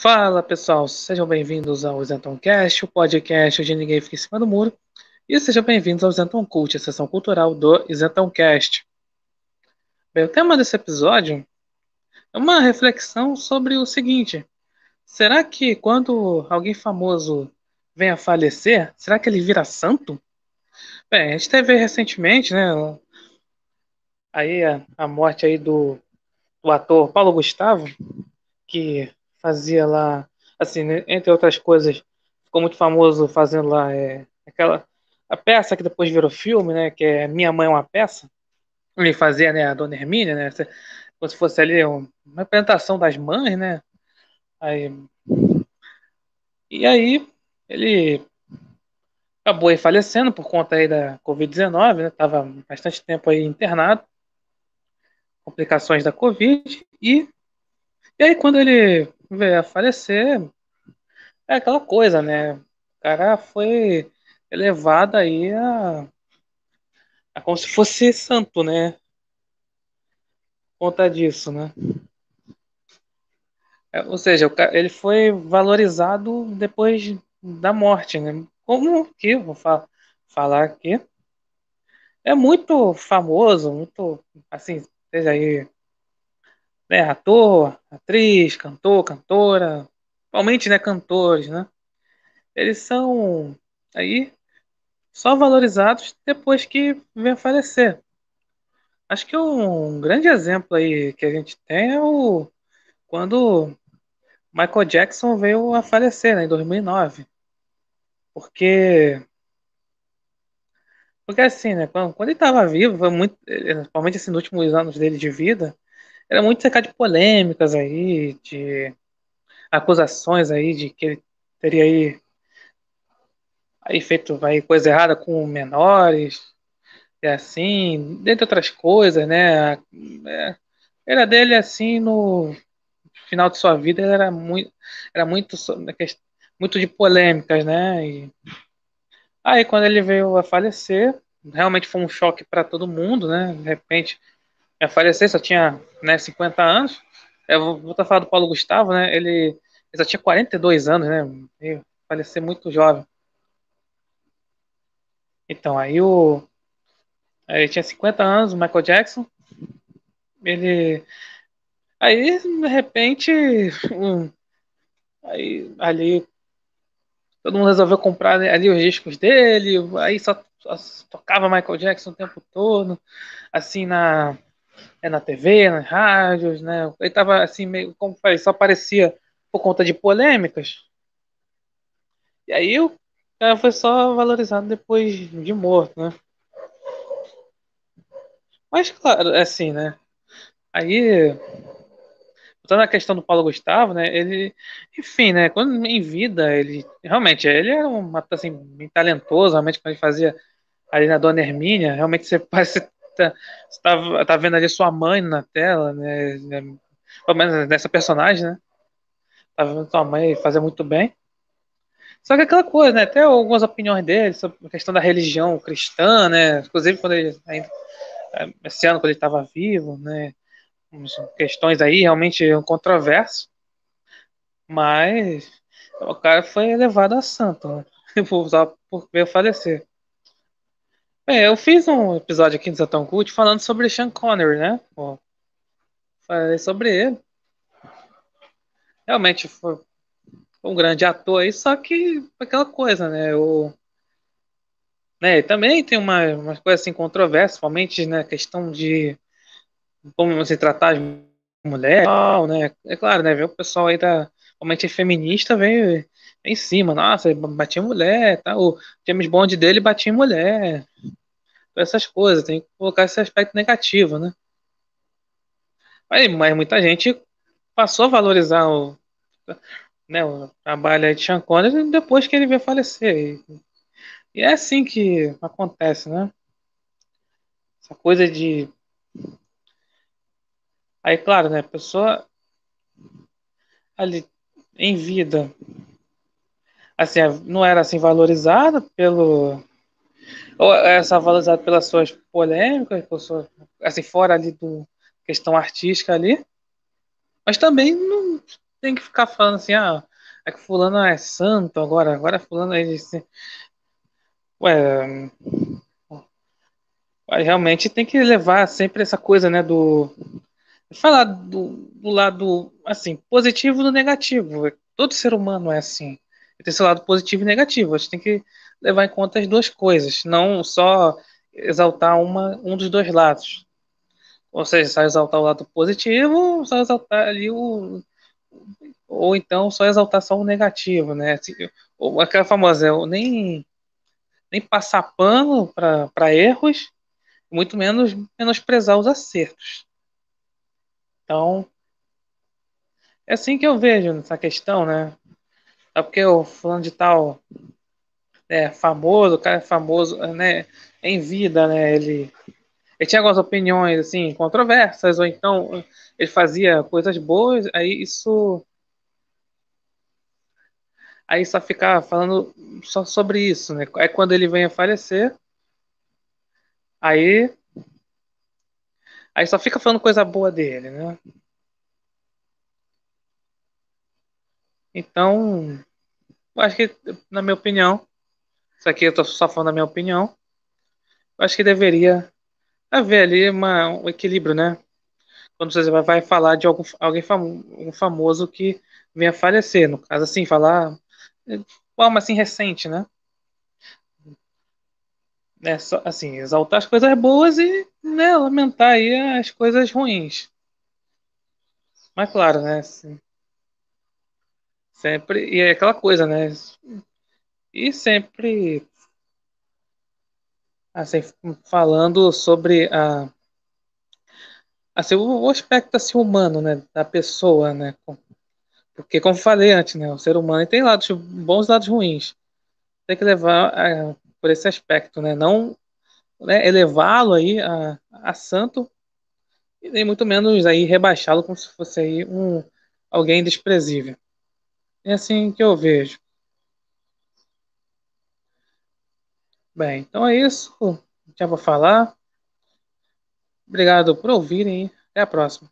Fala pessoal, sejam bem-vindos ao Zenton Cast, o podcast onde ninguém fica em cima do muro. E sejam bem-vindos ao Zenton Cult, a sessão cultural do Zenton Cast. Bem, o tema desse episódio é uma reflexão sobre o seguinte: será que quando alguém famoso vem a falecer, será que ele vira santo? Bem, a gente teve recentemente, né, aí a, a morte aí do, do ator Paulo Gustavo, que fazia lá, assim, né, entre outras coisas, ficou muito famoso fazendo lá é, aquela a peça que depois virou filme, né, que é Minha Mãe é uma Peça. Ele fazia, né, a Dona Hermínia, né, como se fosse ali uma apresentação das mães, né. Aí, e aí ele acabou aí falecendo por conta aí da Covid-19, né, tava bastante tempo aí internado, complicações da Covid, e, e aí quando ele a falecer, é aquela coisa, né? O cara foi elevado aí a, a como se fosse santo, né? Por conta disso, né? É, ou seja, ele foi valorizado depois da morte, né? Como que, vou fa falar aqui, é muito famoso, muito, assim, seja aí né, ator, atriz, cantor, cantora, principalmente, né, cantores, né? Eles são aí só valorizados depois que vem a falecer. Acho que um grande exemplo aí que a gente tem é o quando Michael Jackson veio a falecer, né, em 2009. Porque porque assim, né, quando, quando ele estava vivo, muito, principalmente assim, nos últimos anos dele de vida, era muito cercado de polêmicas aí, de acusações aí de que ele teria aí, aí feito aí, coisa errada com menores, e assim, dentre outras coisas, né? É, era dele assim no final de sua vida, era muito, era muito, muito de polêmicas, né? E aí quando ele veio a falecer, realmente foi um choque para todo mundo, né? De repente ia falecer, só tinha né, 50 anos. Eu vou voltar a falar do Paulo Gustavo, né? Ele, ele só tinha 42 anos, né? Falecer muito jovem. Então, aí o. Ele tinha 50 anos, o Michael Jackson. Ele. Aí, de repente. Aí, ali. Todo mundo resolveu comprar ali os discos dele. Aí só, só tocava Michael Jackson o tempo todo. Assim, na é, na TV, nas rádios, né? Ele tava assim, meio, como falei, só aparecia por conta de polêmicas. E aí o cara foi só valorizado depois de morto, né? Mas claro, é assim, né? Aí, voltando à questão do Paulo Gustavo, né? Ele, enfim, né? Quando em vida, ele realmente ele era um assim, bem talentoso, realmente quando ele fazia ali na Dona Hermínia, realmente você parece você tá, tá vendo ali sua mãe na tela, né? Pelo menos nessa personagem, né? Tá vendo sua mãe fazer muito bem. Só que aquela coisa, né? Até algumas opiniões dele sobre a questão da religião cristã, né? Inclusive quando ele ainda esse ano quando ele estava vivo, né? Questões aí realmente controversas, mas o cara foi elevado a santo, né? por, por ver falecer. É, eu fiz um episódio aqui do Zatão Cult falando sobre Sean Connery, né? Pô, falei sobre ele. Realmente foi um grande ator aí, só que aquela coisa, né? O, né também tem uma, uma coisa assim controversa, principalmente na né, questão de como se tratar de mulher, né? É claro, né? O pessoal aí da realmente feminista veio em cima, nossa, batia em mulher, tá? O James Bond dele batia em mulher essas coisas, tem que colocar esse aspecto negativo, né? Mas, mas muita gente passou a valorizar o, né, o trabalho de Sean Connery depois que ele veio falecer. E, e é assim que acontece, né? Essa coisa de. Aí, claro, né? A pessoa ali em vida assim, não era assim valorizada pelo ou é só valorizado pelas suas polêmicas, por sua, assim, fora ali do questão artística ali, mas também não, tem que ficar falando assim, ah, é que fulano é santo agora, agora fulano é. Ué, realmente tem que levar sempre essa coisa, né, do falar do, do lado assim, positivo do negativo. Todo ser humano é assim. Tem seu lado positivo e negativo. A gente tem que levar em conta as duas coisas, não só exaltar uma, um dos dois lados. Ou seja, só exaltar o lado positivo, só exaltar ali o. Ou então só exaltar só o negativo, né? Ou aquela famosa, nem, nem passar pano para erros, muito menos menosprezar os acertos. Então, é assim que eu vejo essa questão, né? É porque eu falando de tal é, famoso, o cara é famoso, né? Em vida, né? Ele, ele tinha algumas opiniões assim controversas ou então ele fazia coisas boas, aí isso aí só ficar falando só sobre isso, né? Aí quando ele vem a falecer, aí aí só fica falando coisa boa dele, né? Então, eu acho que, na minha opinião, isso aqui eu tô só falando da minha opinião, eu acho que deveria haver ali uma, um equilíbrio, né? Quando você vai, falar de algum, alguém famo, um famoso que venha falecer, no caso, assim, falar de forma assim recente, né? É só, assim, exaltar as coisas boas e né, lamentar aí as coisas ruins. Mas claro, né? Assim, sempre. E é aquela coisa, né? E sempre assim, falando sobre a assim, o aspecto assim, humano, né, da pessoa, né? Porque como falei antes, né, o ser humano tem lados bons, lados ruins. Tem que levar a, por esse aspecto, né? Não né, elevá-lo aí a, a santo e nem muito menos aí rebaixá-lo como se fosse aí um alguém desprezível. É assim que eu vejo. Bem, então é isso. Já vou falar. Obrigado por ouvirem. Até a próxima.